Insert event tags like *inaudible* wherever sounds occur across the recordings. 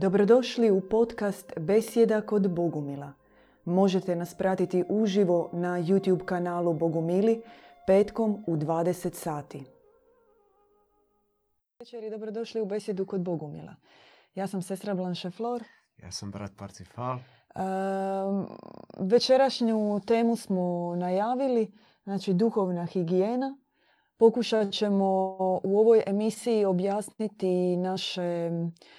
Dobrodošli u podcast Besjeda kod Bogumila. Možete nas pratiti uživo na YouTube kanalu Bogumili petkom u 20 sati. Večer i dobrodošli u Besjedu kod Bogumila. Ja sam sestra Blanche Flor. Ja sam brat Parcifal. Ehm, večerašnju temu smo najavili, znači duhovna higijena. Pokušat ćemo u ovoj emisiji objasniti naše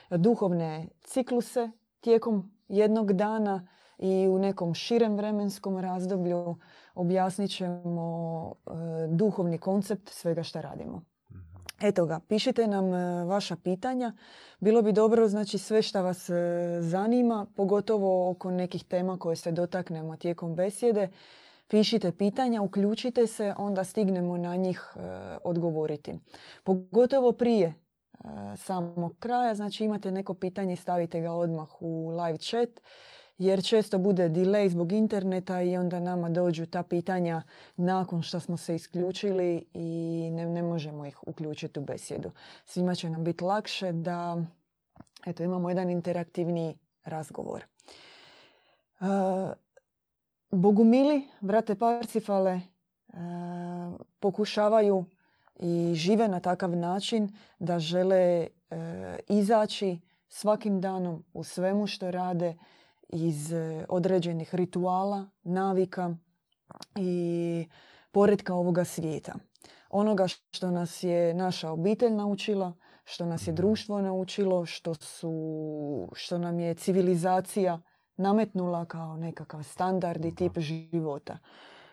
duhovne cikluse tijekom jednog dana i u nekom širem vremenskom razdoblju objasnit ćemo e, duhovni koncept svega što radimo. Eto ga, pišite nam e, vaša pitanja. Bilo bi dobro, znači sve što vas e, zanima, pogotovo oko nekih tema koje se dotaknemo tijekom besjede. Pišite pitanja, uključite se, onda stignemo na njih e, odgovoriti. Pogotovo prije samog kraja, znači imate neko pitanje, stavite ga odmah u live chat jer često bude delay zbog interneta i onda nama dođu ta pitanja nakon što smo se isključili i ne, ne možemo ih uključiti u besjedu. Svima će nam biti lakše da eto, imamo jedan interaktivni razgovor. Uh, Bogumili, brate Parcifale, uh, pokušavaju i žive na takav način da žele uh, izaći svakim danom u svemu što rade iz e, određenih rituala, navika i poredka ovoga svijeta. Onoga što nas je naša obitelj naučila, što nas je društvo naučilo, što, su, što nam je civilizacija nametnula kao nekakav standard i tip života.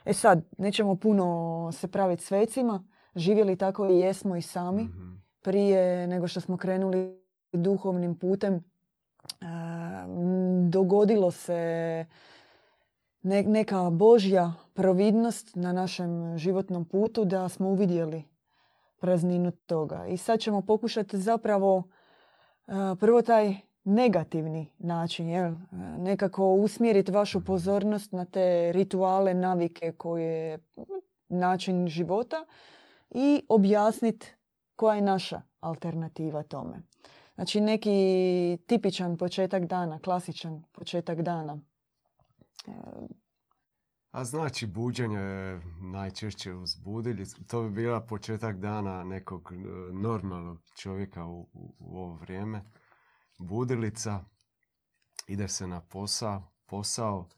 E sad, nećemo puno se praviti svecima, živjeli tako i jesmo i sami. Mhm. Prije nego što smo krenuli duhovnim putem, dogodilo se neka božja providnost na našem životnom putu da smo uvidjeli prazninu toga. I sad ćemo pokušati zapravo prvo taj negativni način, jel? nekako usmjeriti vašu pozornost na te rituale, navike koje način života i objasniti koja je naša alternativa tome. Znači neki tipičan početak dana, klasičan početak dana. A znači buđenje najčešće uzbudili. To bi bila početak dana nekog e, normalnog čovjeka u, u ovo vrijeme. Budilica, ide se na posao, posao,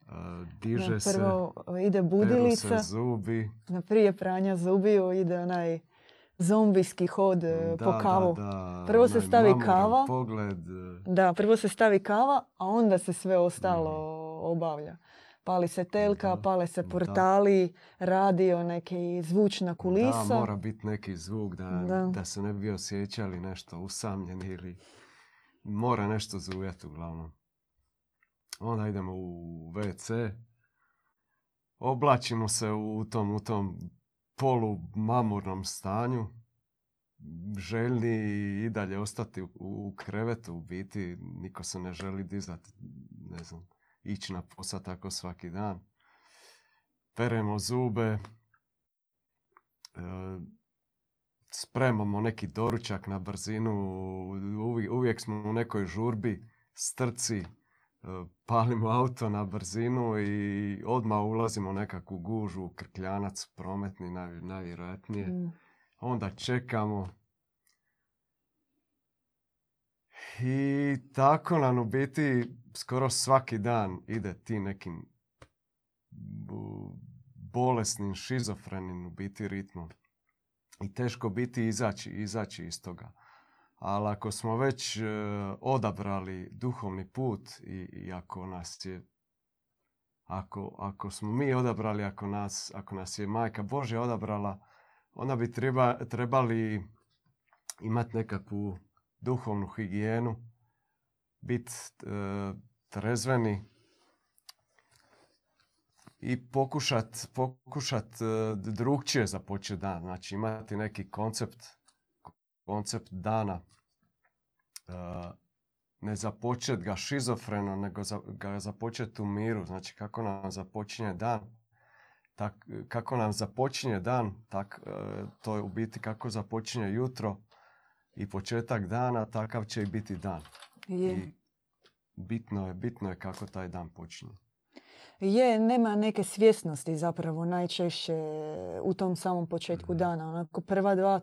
e, diže se, prvo ide budilica, se zubi. Na prije pranja zubiju ide onaj zombijski hod e, po kavu. Da, prvo se stavi kava. Pogled. E. Da, prvo se stavi kava, a onda se sve ostalo mm. obavlja. Pali se telka, pale se portali, radio, neki zvučna kulisa. Da, mora biti neki zvuk da, da. se ne bi osjećali nešto usamljeni ili mora nešto zujati uglavnom. Onda idemo u WC, oblačimo se u tom, u tom polu mamurnom stanju, željni i dalje ostati u krevetu, u biti niko se ne želi dizati, ne znam, ići na posao tako svaki dan. Peremo zube, e, spremamo neki doručak na brzinu, uvijek smo u nekoj žurbi, strci, palimo auto na brzinu i odmah ulazimo u nekakvu gužu, krkljanac prometni naj, najvjerojatnije. Mm. Onda čekamo. I tako nam u biti skoro svaki dan ide ti nekim bolesnim, šizofrenim u biti ritmom. I teško biti izaći, izaći iz toga. Ali ako smo već e, odabrali duhovni put i, i ako nas je ako, ako smo mi odabrali, ako nas, ako nas je majka Božja odabrala, onda bi treba, trebali imati nekakvu duhovnu higijenu, biti e, trezveni i pokušat, pokušat e, drugčije započeti dan. Znači imati neki koncept koncept dana. E, ne započet ga šizofreno, nego ga započet u miru. Znači kako nam započinje dan, tak, kako nam započinje dan, tak, e, to je u biti kako započinje jutro i početak dana, takav će i biti dan. Je. I bitno je, bitno je kako taj dan počinje. Je, nema neke svjesnosti zapravo najčešće u tom samom početku Mhm. dana. Onako prva dva,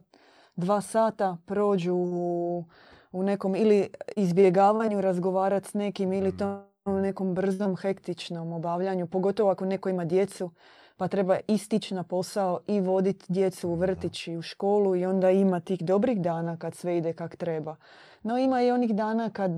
dva sata prođu u, u nekom ili izbjegavanju razgovarati s nekim ili Mhm. Tom nekom brzom, hektičnom obavljanju. Pogotovo ako neko ima djecu pa treba istići na posao i voditi djecu u vrtić i u školu i onda ima tih dobrih dana kad sve ide kak treba. No ima i onih dana kad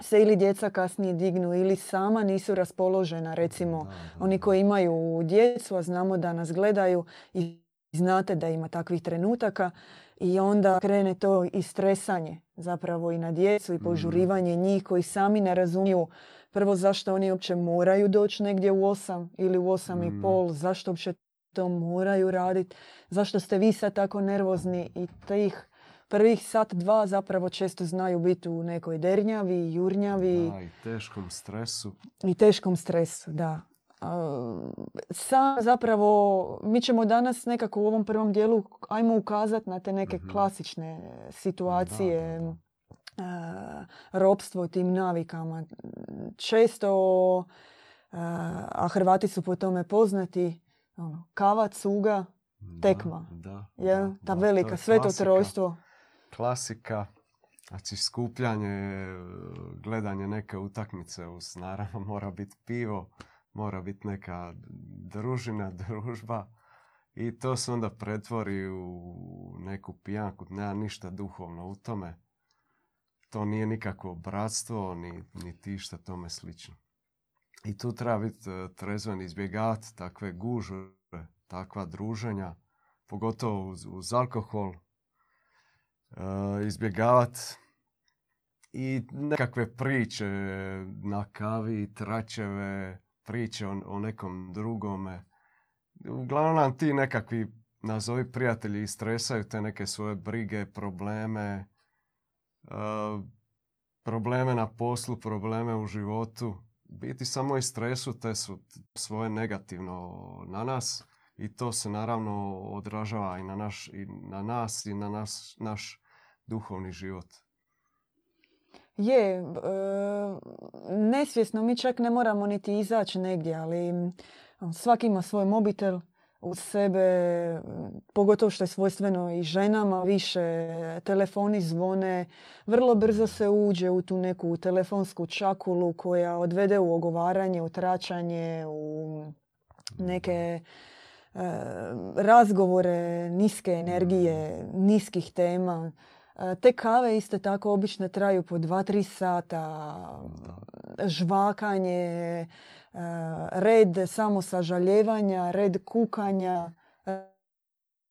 se ili djeca kasnije dignu ili sama nisu raspoložena. Recimo, oni koji imaju djecu, a znamo da nas gledaju i znate da ima takvih trenutaka i onda krene to i stresanje zapravo i na djecu i požurivanje njih koji sami ne razumiju prvo zašto oni uopće moraju doći negdje u 8 ili u 8 i Mm. pol, zašto uopće to moraju raditi, zašto ste vi sad tako nervozni i tih prvih sat, dva zapravo često znaju biti u nekoj dernjavi, jurnjavi Da, i teškom stresu. i teškom stresu, da. A, Sam zapravo, mi ćemo danas nekako u ovom prvom dijelu, ajmo ukazati na te neke Mhm. klasične situacije, Da, da, a, ropstvo tim navikama. Često, a, a Hrvati su po tome poznati, ono, kava, cuga, Da, Tekma. Da, jel? da, ta da, velika, to sveto klasika. trojstvo. Klasika. Znači skupljanje, gledanje neke utakmice uz naravno mora biti pivo, mora biti neka družina, *laughs* družba i to se onda pretvori u neku pijanku, nema ništa duhovno u tome. To nije nikakvo bratstvo, ni, ni tišta tome slično. I tu treba biti e, trezven, izbjegavati takve gužve, takva druženja, pogotovo uz, uz alkohol, izbjegavati i nekakve priče na kavi, tračeve, priče o, o nekom drugome. Uglavnom ti nekakvi, nazovi prijatelji, istresaju te neke svoje brige, probleme, e, probleme na poslu, probleme u životu. Biti samo istresu te su svoje negativno na nas i to se naravno odražava i na, naš, i na nas i na naš, naš duhovni život. Je, e, nesvjesno mi čak ne moramo niti izaći negdje, ali m, svaki ima svoj mobitel uz sebe, pogotovo što je svojstveno i ženama, više telefoni zvone, vrlo brzo se uđe u tu neku telefonsku čakulu koja odvede u ogovaranje, u tračanje, u neke e, razgovore niske energije, niskih tema. E, Te kave isto tako obično traju po 2-3 sata. Žvakanje, e, red samosažaljevanja, red kukanja, e,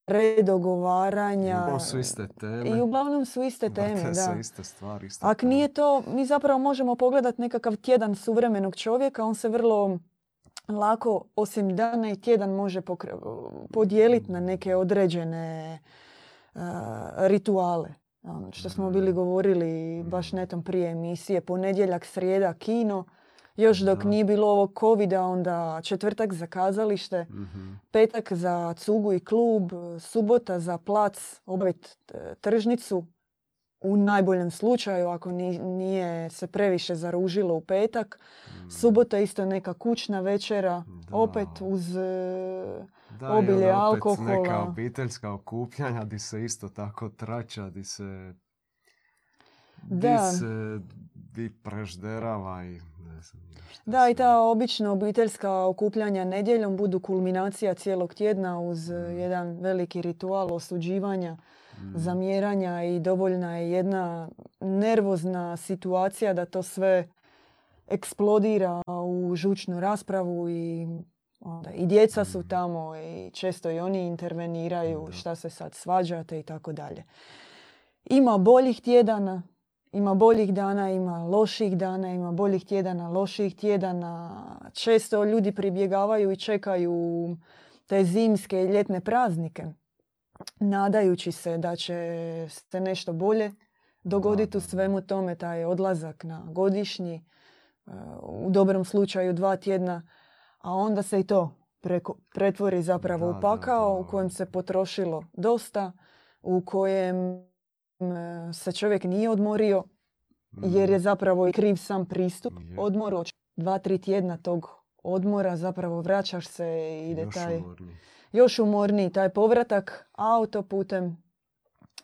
red ogovaranja. Uglavnom su iste teme. I uglavnom su iste *laughs* teme, se da. iste stvari, iste teme. nije to, mi zapravo možemo pogledati nekakav tjedan suvremenog čovjeka, on se vrlo lako, osim dana i tjedan, može podijeliti na neke određene uh, rituale. Ono što smo bili govorili baš netom prije emisije, ponedjeljak, srijeda, kino, još dok Da. nije bilo ovog covida, onda četvrtak za kazalište, Mhm. petak za cugu i klub, subota za plac, obavit e, tržnicu. U najboljem slučaju, ako ni- nije se previše zaružilo u petak. Subota isto neka kućna večera, Da. opet uz e, Da, obilje opet neka alkohola. obiteljska okupljanja di se isto tako trača, di se Da. di se di prežderava i ne znam Da, i ta obično obiteljska okupljanja nedjeljom budu kulminacija cijelog tjedna uz e, Mm. jedan veliki ritual osuđivanja, Mm. zamjeranja i dovoljna je jedna nervozna situacija da to sve eksplodira u žučnu raspravu i onda i djeca su Mm. tamo i često i oni interveniraju Da. šta se sad svađate i tako dalje. Ima boljih tjedana, ima boljih dana, ima loših dana, ima boljih tjedana, loših tjedana. Često ljudi pribjegavaju i čekaju te zimske i ljetne praznike, nadajući se da će se nešto bolje dogoditi u svemu tome, taj odlazak na godišnji, e, u dobrom slučaju dva tjedna, a onda se i to preko, pretvori zapravo Da, u da, pakao da. u kojem se potrošilo dosta, u kojem e, se čovjek nije odmorio jer je zapravo i kriv sam pristup odmoru. Od Dva, tri tjedna tog odmora zapravo vraćaš se i ide Još taj umorniji. još umorniji taj povratak autoputem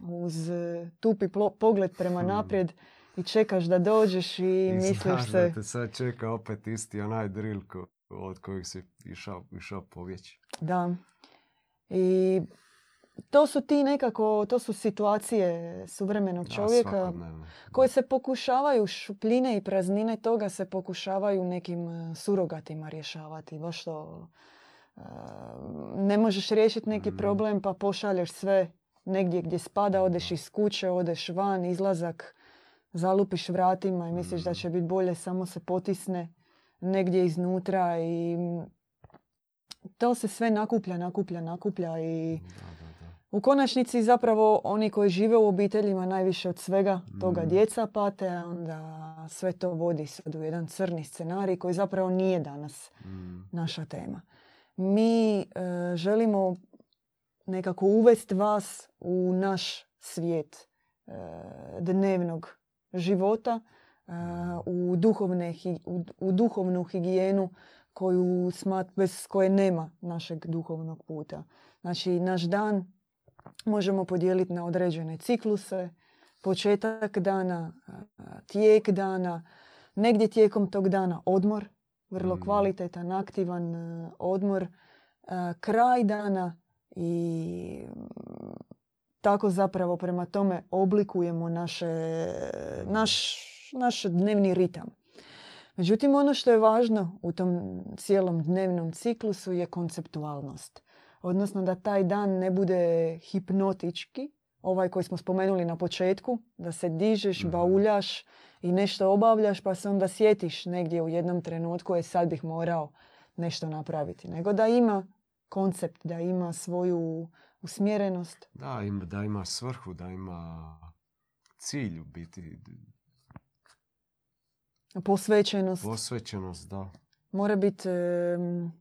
uz e, tupi plo- pogled prema Hmm. naprijed i čekaš da dođeš i, I misliš se da te sad čeka opet isti onaj drill ko- od kojeg si išao, išao povjeći. Da. I to su ti nekako, to su situacije suvremenog Da, čovjeka svakodnevno. koje se pokušavaju, šupljine i praznine toga se pokušavaju nekim e, surogatima rješavati. Baš to e, ne možeš riješiti neki Mhm. problem pa pošalješ sve negdje gdje spada, odeš Da. iz kuće, odeš van, izlazak, zalupiš vratima i misliš da Mhm. će biti bolje, samo se potisne negdje iznutra i to se sve nakuplja, nakuplja, nakuplja i Da, da, da. u konačnici zapravo oni koji žive u obiteljima najviše od svega toga Mm. djeca pate, a onda sve to vodi sad u jedan crni scenarij koji zapravo nije danas Mm. naša tema. Mi e, želimo nekako uvesti vas u naš svijet e, dnevnog života, u, duhovne, u, u duhovnu higijenu koju smat, bez koje nema našeg duhovnog puta. Znači, naš dan možemo podijeliti na određene cikluse, početak dana, tijek dana, negdje tijekom tog dana odmor, vrlo Mm. kvalitetan, aktivan e, odmor, kraj dana i tako zapravo prema tome oblikujemo naše, naš, naš dnevni ritam. Međutim, ono što je važno u tom cijelom dnevnom ciklusu je konceptualnost. Odnosno da taj dan ne bude hipnotički, ovaj koji smo spomenuli na početku, da se dižeš, Mhm. bauljaš i nešto obavljaš pa se onda sjetiš negdje u jednom trenutku je sad bih morao nešto napraviti. Nego da ima koncept, da ima svoju usmjerenost. Da, da ima svrhu, da ima cilj u biti, Posvećenost. posvećenost, da. mora biti em,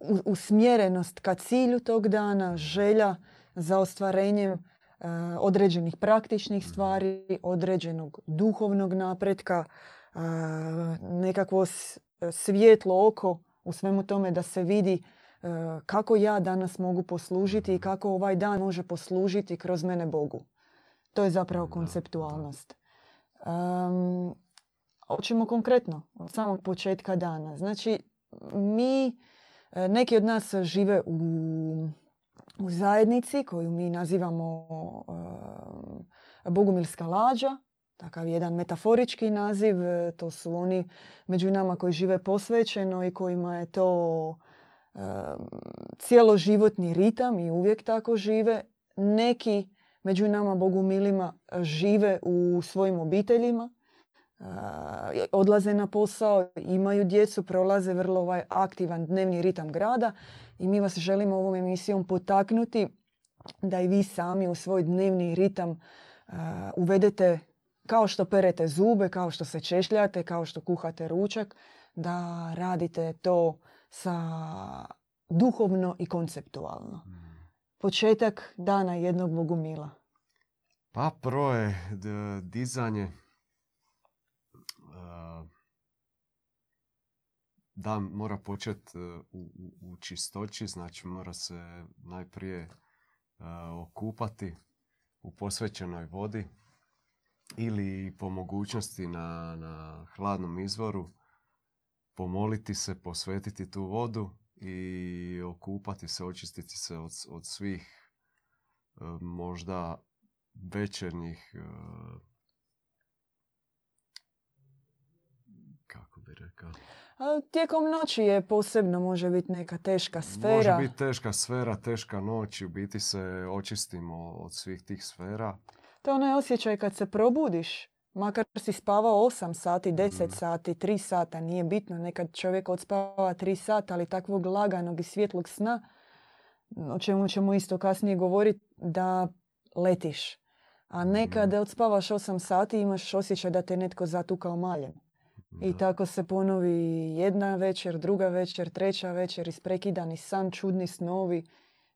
u- usmjerenost ka cilju tog dana, želja za ostvarenjem e, određenih praktičnih stvari, određenog duhovnog napretka, e, nekakvo svjetlo oko u svemu tome da se vidi e, kako ja danas mogu poslužiti i kako ovaj dan može poslužiti kroz mene Bogu. To je zapravo konceptualnost. Em, Hoćemo konkretno, od samog početka dana. Znači, mi, e, neki od nas žive u, u zajednici koju mi nazivamo Bogumilska lađa, takav jedan metaforički naziv. e, To su oni među nama koji žive posvećeno i kojima je to e, cijeloživotni ritam i uvijek tako žive. Neki među nama bogumilima žive u svojim obiteljima, a, odlaze na posao, imaju djecu, prolaze vrlo ovaj aktivan dnevni ritam grada i mi vas želimo ovom emisijom potaknuti da i vi sami u svoj dnevni ritam a, uvedete kao što perete zube, kao što se češljate, kao što kuhate ručak, da radite to sa duhovno i konceptualno. Početak dana jednog bogumila. Pa prvo je dizanje a, dan mora početi u, u, u čistoći, znači mora se najprije a, okupati u posvećenoj vodi ili po mogućnosti na, na hladnom izvoru pomoliti se, posvetiti tu vodu i okupati se, očistiti se od, od svih e, možda večernjih e, kako bi rekao A tijekom noći je posebno, može biti neka teška sfera. može biti teška sfera, teška noć i u biti se očistimo od svih tih sfera. To je onaj osjećaj kad se probudiš, makar si spavao 8 sati, 10 Mhm. sati, 3 sata, nije bitno. Nekad čovjek odspava 3 sata, ali takvog laganog i svjetlog sna, o čemu ćemo isto kasnije govoriti, da letiš. A nekad Mhm. odspavaš 8 sati imaš osjećaj da te netko zatukao maljem. I tako se ponovi jedna večer, druga večer, treća večer, isprekidani san, čudni snovi,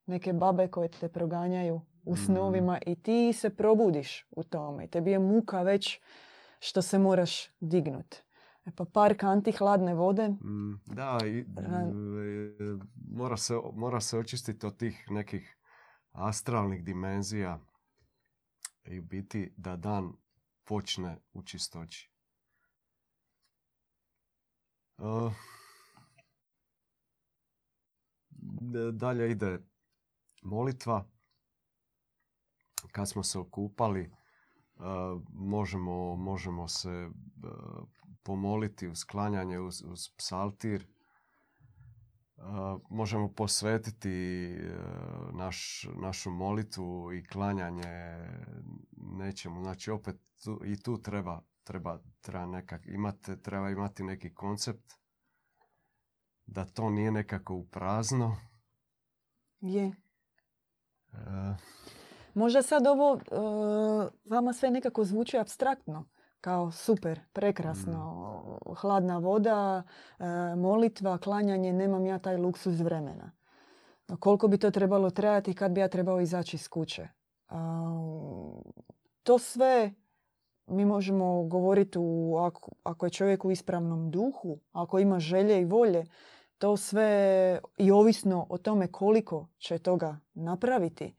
neke babe koje te proganjaju u snovima i ti se probudiš u tome. I tebi je muka već što se moraš dignut. E pa par kanti hladne vode. Mm, da, i, mora, se, mora se očistiti od tih nekih astralnih dimenzija i biti da dan počne u čistoći. Uh, dalje ide molitva. Kad smo se okupali, možemo, možemo se pomoliti uz sklanjanje uz, uz psaltir. Možemo posvetiti naš, našu molitvu i klanjanje nečemu. Znači opet i tu treba, treba, treba, nekak, imati, treba imati neki koncept da to nije nekako u prazno. Je. E, Možda sad ovo uh, vama sve nekako zvuči abstraktno, kao super, prekrasno, mm. hladna voda, uh, molitva, klanjanje, nemam ja taj luksuz vremena. Koliko bi to trebalo trajati kad bi ja trebao izaći iz kuće? to sve mi možemo govoriti u, ako, ako je čovjek u ispravnom duhu, ako ima želje i volje, to sve i ovisno o tome koliko će toga napraviti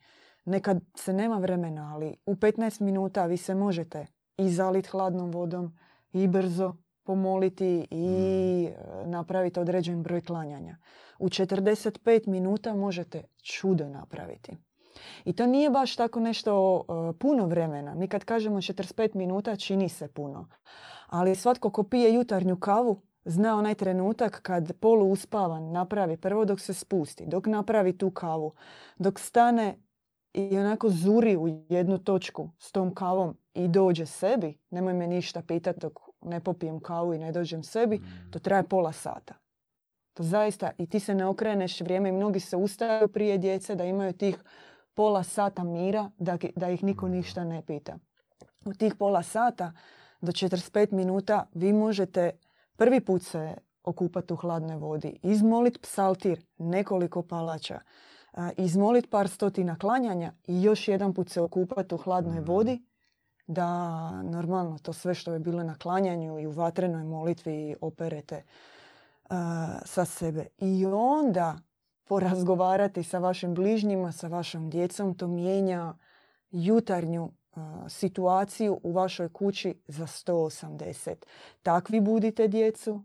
nekad se nema vremena, ali u 15 minuta vi se možete i zalit hladnom vodom i brzo pomoliti i mm. e, napraviti određen broj klanjanja. U 45 minuta možete čudo napraviti. I to nije baš tako nešto e, puno vremena. Mi kad kažemo 45 minuta čini se puno. Ali svatko ko pije jutarnju kavu zna onaj trenutak kad polu uspavan napravi prvo dok se spusti, dok napravi tu kavu, dok stane i onako zuri u jednu točku s tom kavom i dođe sebi, nemoj me ništa pitati dok ne popijem kavu i ne dođem sebi, to mm. traje pola sata. To zaista, i ti se ne okreneš vrijeme i mnogi se ustaju prije djece da imaju tih pola sata mira da, da ih niko ništa ne pita. U tih pola sata do 45 minuta vi možete prvi put se okupati u hladnoj vodi, izmolit psaltir nekoliko palača, izmolit par stotina klanjanja i još jedan put se okupati u hladnoj vodi da normalno to sve što je bilo na klanjanju i u vatrenoj molitvi operete sa sebe. I onda porazgovarati sa vašim bližnjima, sa vašom djecom, to mijenja jutarnju situaciju u vašoj kući za 180. Takvi budite djecu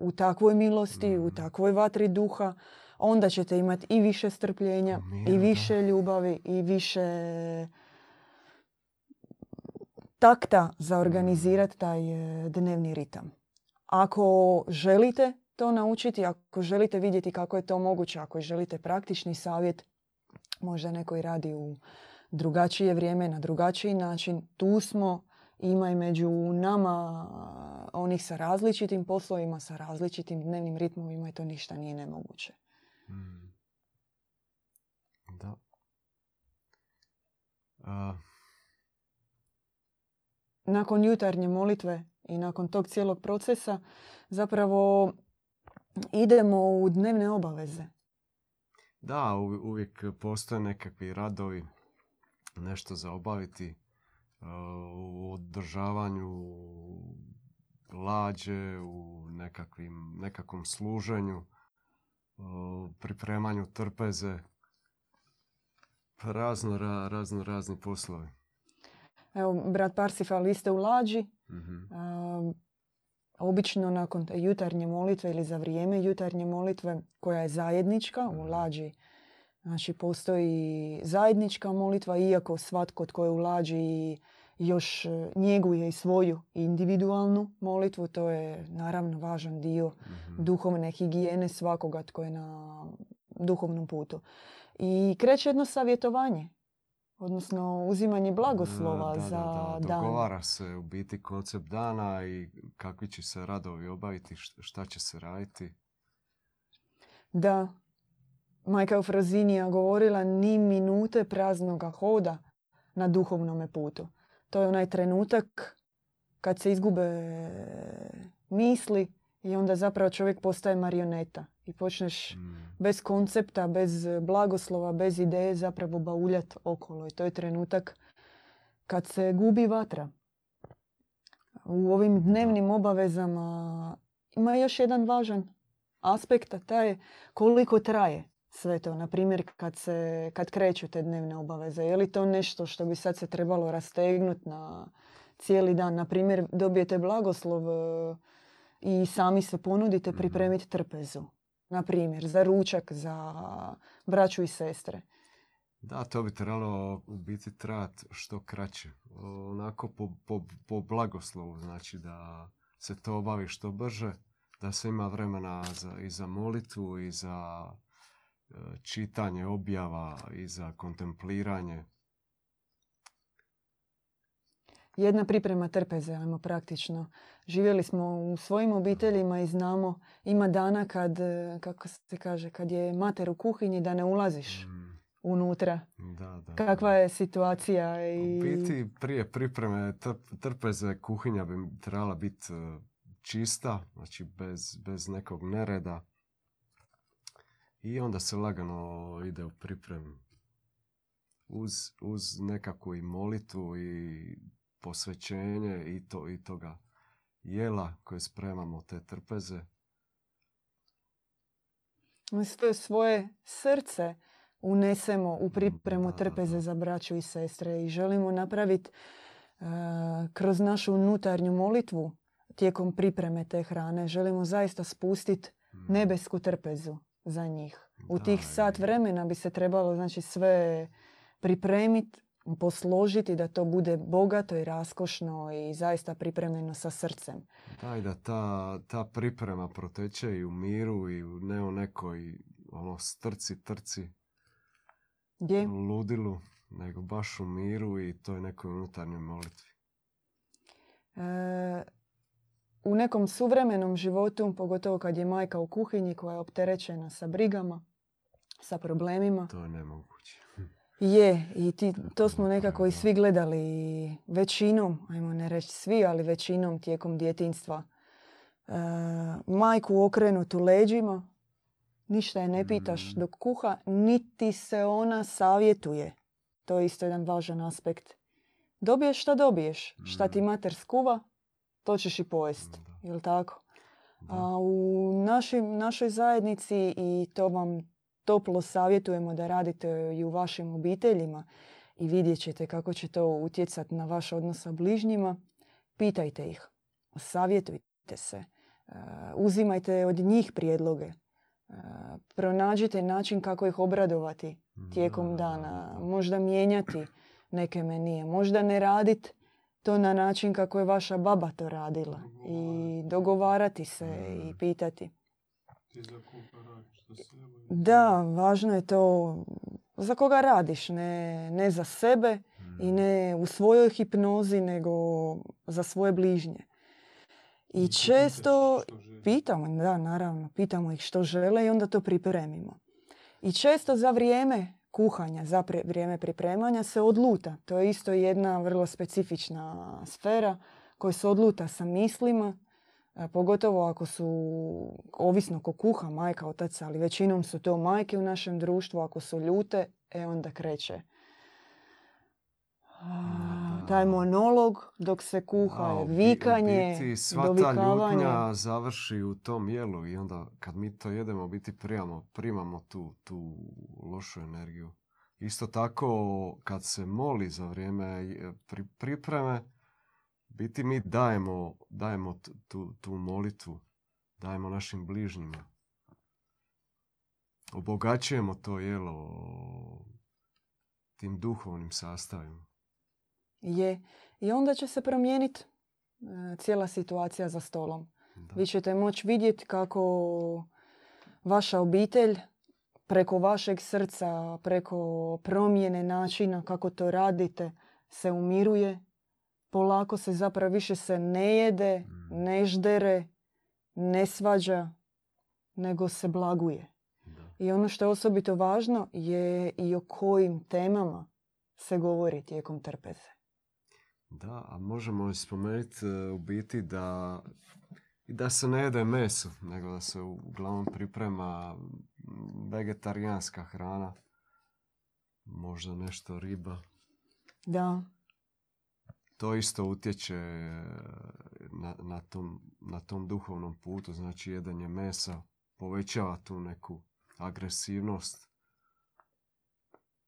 u takvoj milosti, u takvoj vatri duha onda ćete imati i više strpljenja, i više ljubavi, i više takta za organizirati taj e, dnevni ritam. Ako želite to naučiti, ako želite vidjeti kako je to moguće, ako želite praktični savjet, možda neko i radi u drugačije vrijeme, na drugačiji način, tu smo, ima i među nama onih sa različitim poslovima, sa različitim dnevnim ritmovima i to ništa nije nemoguće. Hmm. Da. Nakon jutarnje molitve i nakon tog cijelog procesa zapravo idemo u dnevne obaveze. Da, uvijek postoje nekakvi radovi, nešto za obaviti u održavanju lađe, u nekakvim, nekakvom služenju pripremanju trpeze, razno, razno razni poslovi. Evo, brat Parsifal, vi ste u lađi. mm obično nakon te jutarnje molitve ili za vrijeme jutarnje molitve koja je zajednička u mhm. lađi. Znači, postoji zajednička molitva, iako svatko tko je u lađi još e, njeguje i svoju individualnu molitvu. To je naravno važan dio mm duhovne higijene svakoga tko je na duhovnom putu. I kreće jedno savjetovanje, odnosno uzimanje blagoslova da, za da, da. dan. Dogovara se u biti koncept dana i kakvi će se radovi obaviti, šta će se raditi. Da, majka Eufrazinija govorila ni minute praznoga hoda na duhovnom putu. To je onaj trenutak kad se izgube misli I onda zapravo čovjek postaje marioneta i počneš Mm. bez koncepta, bez blagoslova, bez ideje zapravo bauljat okolo. I to je trenutak kad se gubi vatra. U ovim dnevnim obavezama ima još jedan važan aspekt, a taj je koliko traje sve to. Na primjer, kad, se, kad kreću te dnevne obaveze. Je li to nešto što bi sad se trebalo rastegnuti na cijeli dan? Na primjer, dobijete blagoslov e, i sami se ponudite Mhm. pripremiti trpezu. Na primjer, za ručak, za braću i sestre. Da, to bi trebalo u biti trajati što kraće. Onako po, po, po blagoslovu, znači da se to obavi što brže, da se ima vremena za, i za molitvu i za čitanje objava i za kontempliranje. Jedna priprema trpeze, ajmo praktično. Živjeli smo u svojim obiteljima i znamo, ima dana kad, e, kako se kaže, kad je mater u kuhinji da ne ulaziš Mm, unutra. da, da. Kakva je situacija i... U biti prije pripreme trp- trpeze kuhinja bi trebala biti e, čista, znači bez, bez nekog nereda. I onda se lagano ide u pripremu. Uz, uz nekakvu i molitu i posvećenje i, to, i toga jela koje spremamo te trpeze. Mi sve svoje srce unesemo u pripremu Da, trpeze da. za braću i sestre i želimo napraviti e, kroz našu unutarnju molitvu tijekom pripreme te hrane. Želimo zaista spustiti Mm, nebesku trpezu za njih. U tih sat vremena bi se trebalo znači sve pripremiti, posložiti da to bude bogato i raskošno i zaista pripremljeno sa srcem. Da, i da ta, ta priprema proteče i u miru i u ne u nekoj ono strci, trci, Gdje? ludilu, nego baš u miru i toj nekoj unutarnjoj molitvi. E, u nekom suvremenom životu, pogotovo kad je majka u kuhinji koja je opterećena sa brigama, sa problemima, To je nemoguće. *laughs* je i ti, to smo nekako i svi gledali i većinom, ajmo ne reći svi, ali većinom tijekom djetinstva. E, majku okrenutu leđima, ništa je ne pitaš Mm. dok kuha, niti se ona savjetuje. To je isto jedan važan aspekt. Dobiješ šta dobiješ. Šta ti Mm. mater skuva, to ćeš i pojest. Jel tako? A u našim, našoj zajednici i to vam toplo savjetujemo da radite i u vašim obiteljima i vidjet ćete kako će to utjecati na vaš odnos sa bližnjima. Pitajte ih, savjetujte se, e, uzimajte od njih prijedloge, e, pronađite način kako ih obradovati tijekom Da, dana, da. možda mijenjati neke menije, možda ne raditi to na način kako je vaša baba to radila i dogovarati se i pitati. Da, važno je to za koga radiš, ne, ne za sebe i Mm. ne u svojoj hipnozi, nego za svoje bližnje. I često pitamo, da, naravno, pitamo ih što žele i onda to pripremimo. I često za vrijeme kuhanja, za pri- vrijeme pripremanja se odluta. To je isto jedna vrlo specifična sfera koja se odluta sa mislima, pogotovo ako su, ovisno ko kuha, majka, otac, ali većinom su to majke u našem društvu, ako su ljute, e onda kreće. Taj monolog dok se kuha, A, je u bi- vikanje, u biti sva ta dovikavanje. ljutnja završi u tom jelu i onda kad mi to jedemo biti primamo, primamo tu, tu lošu energiju. Isto tako kad se moli za vrijeme e, pri- pripreme, biti mi dajemo, dajemo tu, tu molitvu, dajemo našim bližnjima. Obogaćujemo to jelo tim duhovnim sastavima. Je. I onda će se promijeniti cijela situacija za stolom. Da. Vi ćete moći vidjeti kako vaša obitelj preko vašeg srca, preko promjene načina kako to radite, se umiruje. Polako se zapravo više se ne jede, Mm. ne ždere, ne svađa, nego se blaguje. Da. I ono što je osobito važno je i o kojim temama se govori tijekom trpeze. Da, a možemo spomenuti e, u biti da i da se ne jede meso, nego da se uglavnom priprema vegetarijanska hrana. Možda nešto riba. Da, To isto utječe e, na, na, tom, na tom duhovnom putu. Znači, jedanje mesa povećava tu neku agresivnost,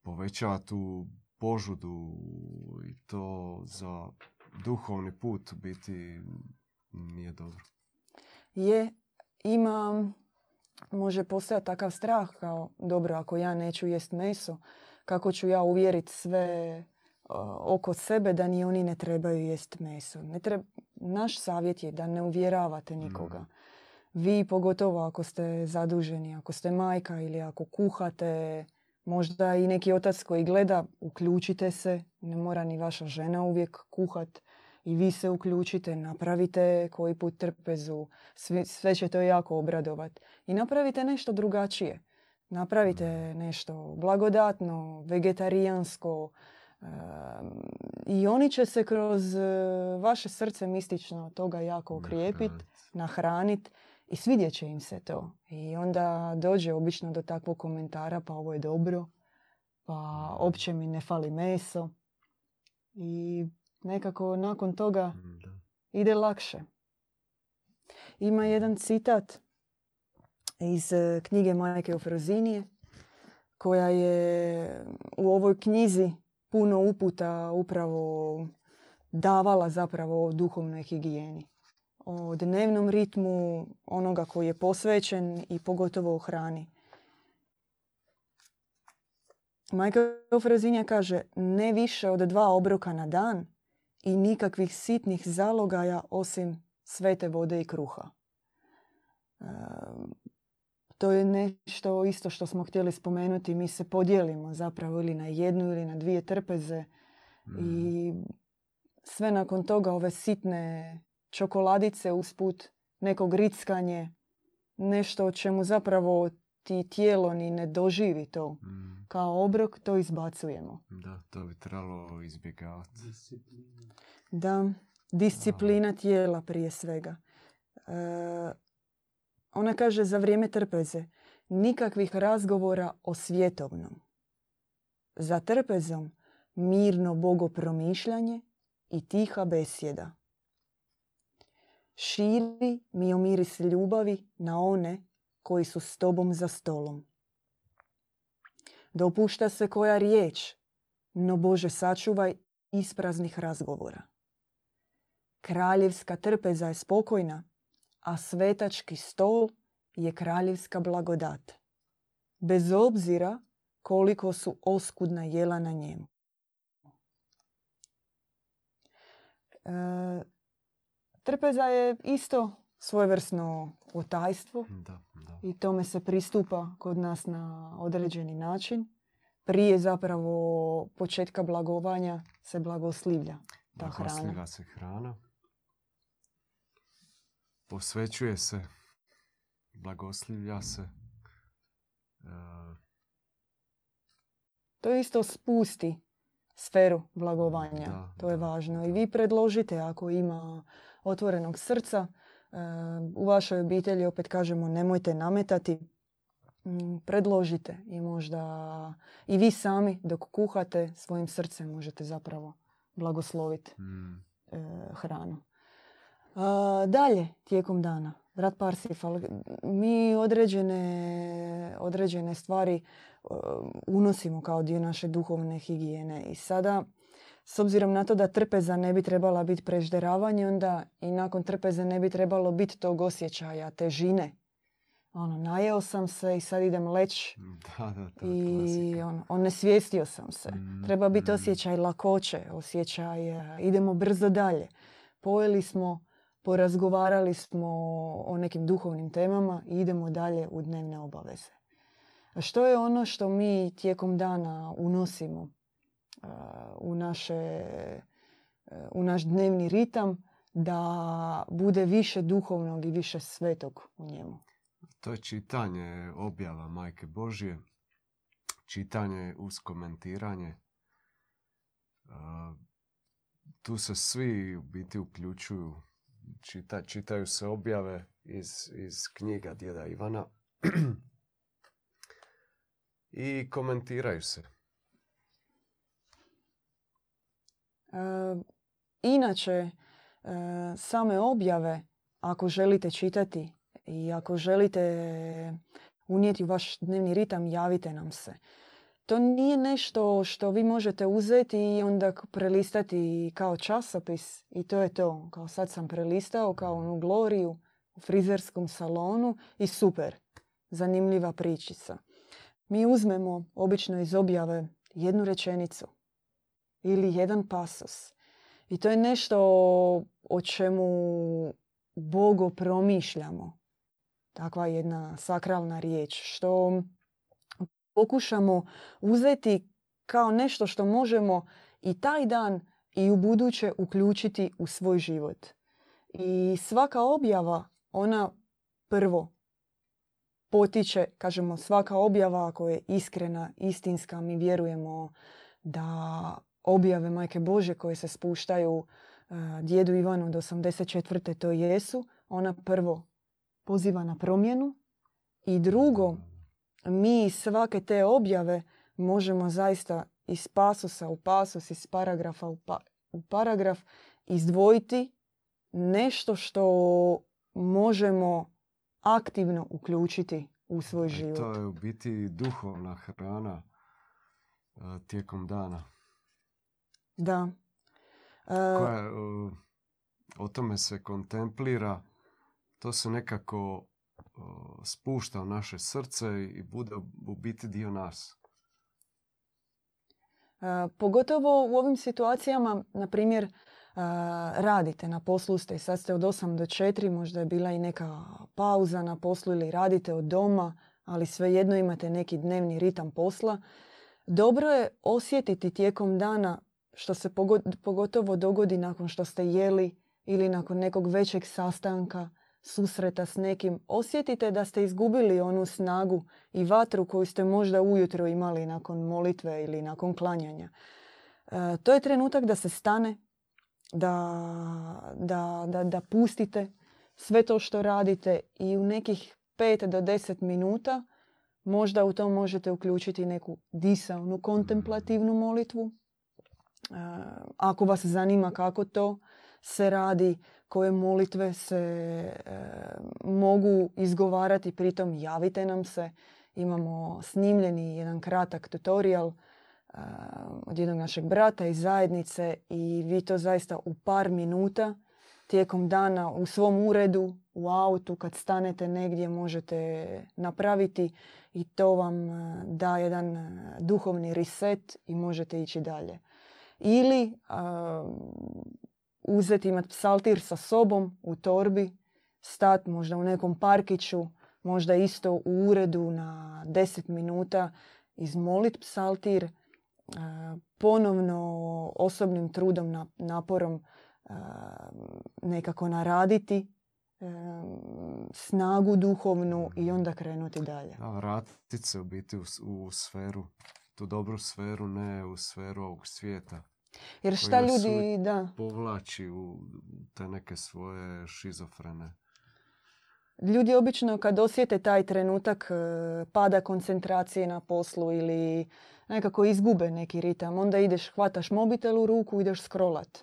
povećava tu požudu i to za duhovni put biti nije dobro. je, ima, može postojati takav strah kao, dobro, ako ja neću jest meso, kako ću ja uvjeriti sve uh, oko sebe da ni oni ne trebaju jest meso. Ne treb- Naš savjet je da ne uvjeravate nikoga. Mm. Vi pogotovo ako ste zaduženi, ako ste majka ili ako kuhate, možda i neki otac koji gleda, uključite se, ne mora ni vaša žena uvijek kuhat. I vi se uključite, napravite koji put trpezu, sve, sve će to jako obradovat. I napravite nešto drugačije. Napravite nešto blagodatno, vegetarijansko, i oni će se kroz e, vaše srce mistično toga jako okrijepit, Nahranit. I svidjet će im se to. I onda dođe obično do takvog komentara pa ovo je dobro, pa opće mi ne fali meso. I nekako nakon toga Mm, ide lakše. Ima jedan citat iz e, knjige Majke Ofrozinije koja je u ovoj knjizi puno uputa upravo davala zapravo o duhovnoj higijeni. O dnevnom ritmu onoga koji je posvećen i pogotovo o hrani. Majka Ofrozinija kaže ne više od dva obroka na dan i nikakvih sitnih zalogaja osim svete vode i kruha. E, to je nešto isto što smo htjeli spomenuti. Mi se podijelimo zapravo ili na jednu ili na dvije trpeze i sve nakon toga ove sitne čokoladice usput, neko grickanje, nešto o čemu zapravo ti tijelo ni ne doživi to. Mm, Kao obrok to izbacujemo. Da, to bi trebalo izbjegavati. Disciplina. Da, disciplina tijela prije svega. E, ona kaže za vrijeme trpeze nikakvih razgovora o svjetovnom. Za trpezom mirno bogopromišljanje i tiha besjeda. Širi miomiris ljubavi na one koji su s tobom za stolom. Dopušta se koja riječ, no Bože sačuvaj ispraznih razgovora. Kraljevska trpeza je spokojna, a svetački stol je kraljevska blagodat. Bez obzira koliko su oskudna jela na njemu. E, trpeza je isto svojevrsno utajstvo Da, da. i tome se pristupa kod nas na određeni način. Prije zapravo početka blagovanja se blagoslivlja ta hrana. Blagoslivlja se hrana. Posvećuje se. Blagoslivlja se. E, To isto spusti sferu blagovanja. Da, to je važno. I vi predložite ako ima otvorenog srca. e, u vašoj obitelji opet kažemo nemojte nametati. Mm, Predložite i možda i vi sami dok kuhate svojim srcem možete zapravo blagosloviti mm, e, hranu. A, dalje, tijekom dana, brat Parsifal, mi određene, određene stvari e, unosimo kao dio naše duhovne higijene i sada s obzirom na to da trpeza ne bi trebala biti prežderavanje, onda i nakon trpeze ne bi trebalo biti tog osjećaja težine. Ono, najeo sam se i sad idem leć *laughs* da, da, je i on, onesvijestio sam se. Mm, Treba biti mm. osjećaj lakoće, osjećaj e, idemo brzo dalje. Pojeli smo, porazgovarali smo o nekim duhovnim temama i idemo dalje u dnevne obaveze. A što je ono što mi tijekom dana unosimo u, naše, e, u naš dnevni ritam da bude više duhovnog i više svetog u njemu? To je čitanje objava Majke Božje, čitanje uz komentiranje. Tu se svi u biti uključuju čita, čitaju se objave iz, iz knjiga djeda Ivana *clears throat* i komentiraju se. E, inače, e, same objave, ako želite čitati i ako želite unijeti u vaš dnevni ritam, javite nam se. To nije nešto što vi možete uzeti i onda prelistati kao časopis i to je to. Kao sad sam prelistao kao onu gloriju u frizerskom salonu i super, zanimljiva pričica. Mi uzmemo obično iz objave jednu rečenicu ili jedan pasos. I to je nešto o čemu Bogo promišljamo. Takva jedna sakralna riječ. Što pokušamo uzeti kao nešto što možemo i taj dan i u buduće uključiti u svoj život. I svaka objava, ona prvo potiče, kažemo svaka objava ako je iskrena, istinska, mi vjerujemo da objave Majke Bože koje se spuštaju uh, djedu Ivanu od 84. to jesu, ona prvo poziva na promjenu i drugo, mi svake te objave možemo zaista iz pasusa u pasus, iz paragrafa u, pa, u paragraf izdvojiti nešto što možemo aktivno uključiti u svoj E, život. To je u biti duhovna hrana e, tijekom dana. Da. E, Koja, o tome se kontemplira, to se nekako spušta u naše srce i bude u biti dio nas. E, Pogotovo u ovim situacijama, na primjer, e, radite na poslu ste i sad ste od 8 do 4, možda je bila i neka pauza na poslu ili radite od doma, ali svejedno imate neki dnevni ritam posla. Dobro je osjetiti tijekom dana što se pogo- pogotovo dogodi nakon što ste jeli ili nakon nekog većeg sastanka, susreta s nekim. Osjetite da ste izgubili onu snagu i vatru koju ste možda ujutro imali nakon molitve ili nakon klanjanja. E, to je trenutak da se stane, da, da, da, da pustite sve to što radite i u nekih 5 do 10 minuta možda u to možete uključiti neku disaunu kontemplativnu molitvu. E, ako vas zanima kako to se radi, koje molitve se e, mogu izgovarati, pritom javite nam se. Imamo snimljeni jedan kratak tutorial e, od jednog našeg brata iz zajednice i vi to zaista u par minuta tijekom dana u svom uredu, u autu, kad stanete negdje možete napraviti i to vam da jedan duhovni reset i možete ići dalje. Ili uzeti imat psaltir sa sobom u torbi, stat možda u nekom parkiću, možda isto u uredu na 10 minuta, izmolit psaltir, ponovno osobnim trudom, na- naporom nekako naraditi snagu duhovnu i onda krenuti dalje. Da, vratit se u biti u, u sferu, tu dobru sferu, ne u sferu ovog svijeta. Jer šta ljudi, da, Povlači u te neke svoje šizofrene. ljudi obično kad osjete taj trenutak e, pada koncentracije na poslu ili nekako izgube neki ritam, onda ideš, hvataš mobitel u ruku, ideš scrollat.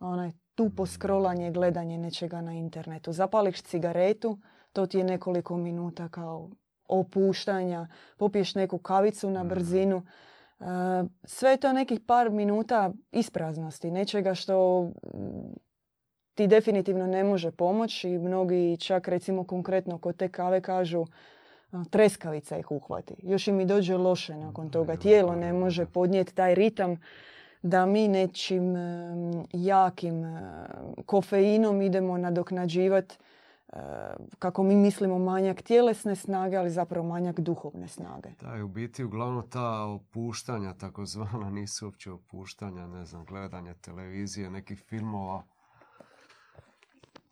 Onaj tupo scrollanje, gledanje nečega na internetu. Zapališ cigaretu, to ti je nekoliko minuta kao opuštanja, popiješ neku kavicu na Mhm. brzinu. E, sve je to nekih par minuta ispraznosti, nečega što ti definitivno ne može pomoći i mnogi čak recimo konkretno kod te kave kažu treskavica ih uhvati. Još im i dođe loše nakon toga. Tijelo ne može podnijeti taj ritam da mi nečim jakim kofeinom idemo nadoknađivati kako mi mislimo manjak tjelesne snage, ali zapravo manjak duhovne snage. Da, i u biti uglavnom ta opuštanja, takozvana, *laughs* nisu uopće opuštanja, ne znam, gledanje televizije, nekih filmova.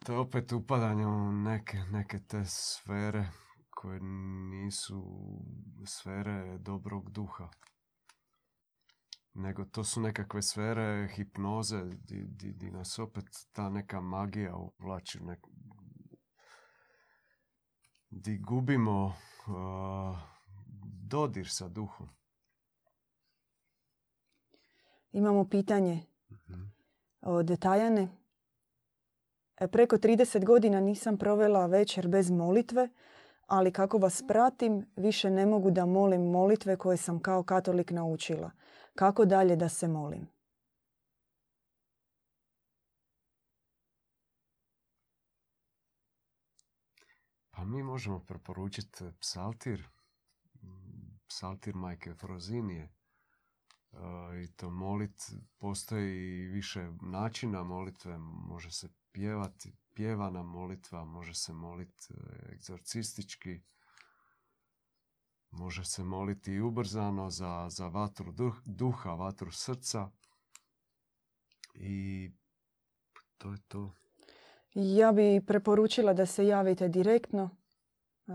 To je opet upadanje u neke, neke te sfere koje nisu sfere dobrog duha. nego to su nekakve sfere hipnoze di, di, di nas opet ta neka magija uvlači. Nek... Di gubimo uh, dodir sa duhom. Imamo pitanje Mhm. od Tajane. E, Preko 30 godina nisam provela večer bez molitve, ali kako vas pratim, više ne mogu da molim molitve koje sam kao katolik naučila. Kako dalje da se molim? Pa mi možemo preporučiti psaltir, m, psaltir majke Frozinije. E, I to molit, postoji više načina molitve, može se pjevati, pjevana molitva, može se moliti egzorcistički, može se moliti i ubrzano za, za vatru duh- duha, vatru srca. I to je to. Ja bi preporučila da se javite direktno e,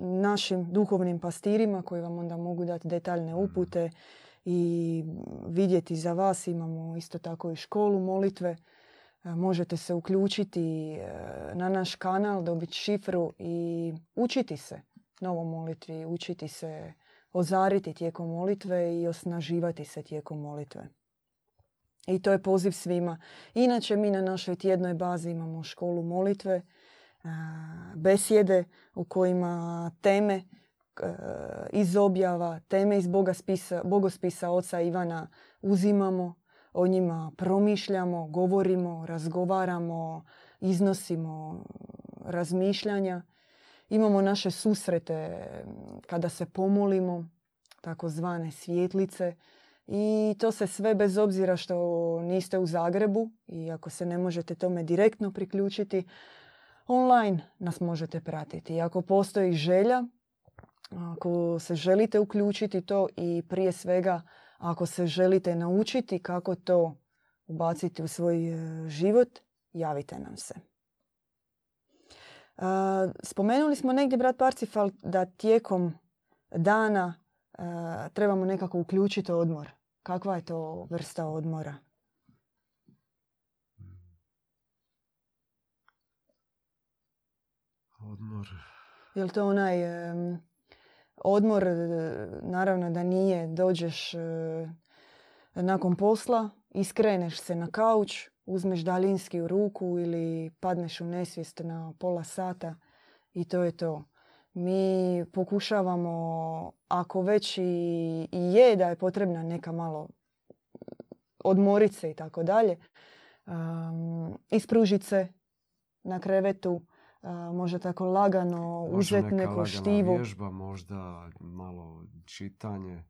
našim duhovnim pastirima koji vam onda mogu dati detaljne upute i vidjeti za vas. Imamo isto tako i školu molitve. E, Možete se uključiti e, na naš kanal, dobiti šifru i učiti se novo molitvi, učiti se ozariti tijekom molitve i osnaživati se tijekom molitve. I to je poziv svima. Inače, mi na našoj tjednoj bazi imamo školu molitve, besjede u kojima teme iz objava, teme iz bogospisa, bogospisa oca Ivana uzimamo, o njima promišljamo, govorimo, razgovaramo, iznosimo razmišljanja. Imamo naše susrete kada se pomolimo, takozvane svjetlice, i to se sve bez obzira što niste u Zagrebu i ako se ne možete tome direktno priključiti, online nas možete pratiti. I ako postoji želja, ako se želite uključiti to i prije svega ako se želite naučiti kako to ubaciti u svoj e, život, javite nam se. A, Spomenuli smo negdje, brat Parcifal, da tijekom dana a, trebamo nekako uključiti odmor. Kakva je to vrsta odmora? Odmor. Je li to onaj odmor, e, naravno da nije, dođeš e, nakon posla, iskreneš se na kauč, uzmeš daljinski u ruku ili padneš u nesvijest na pola sata i to je to. Mi pokušavamo, ako već i, i je da je potrebna neka malo odmorit se i tako dalje, ispružit se na krevetu, a, možda tako lagano uzeti neka neko štivo, vježba, možda malo čitanje,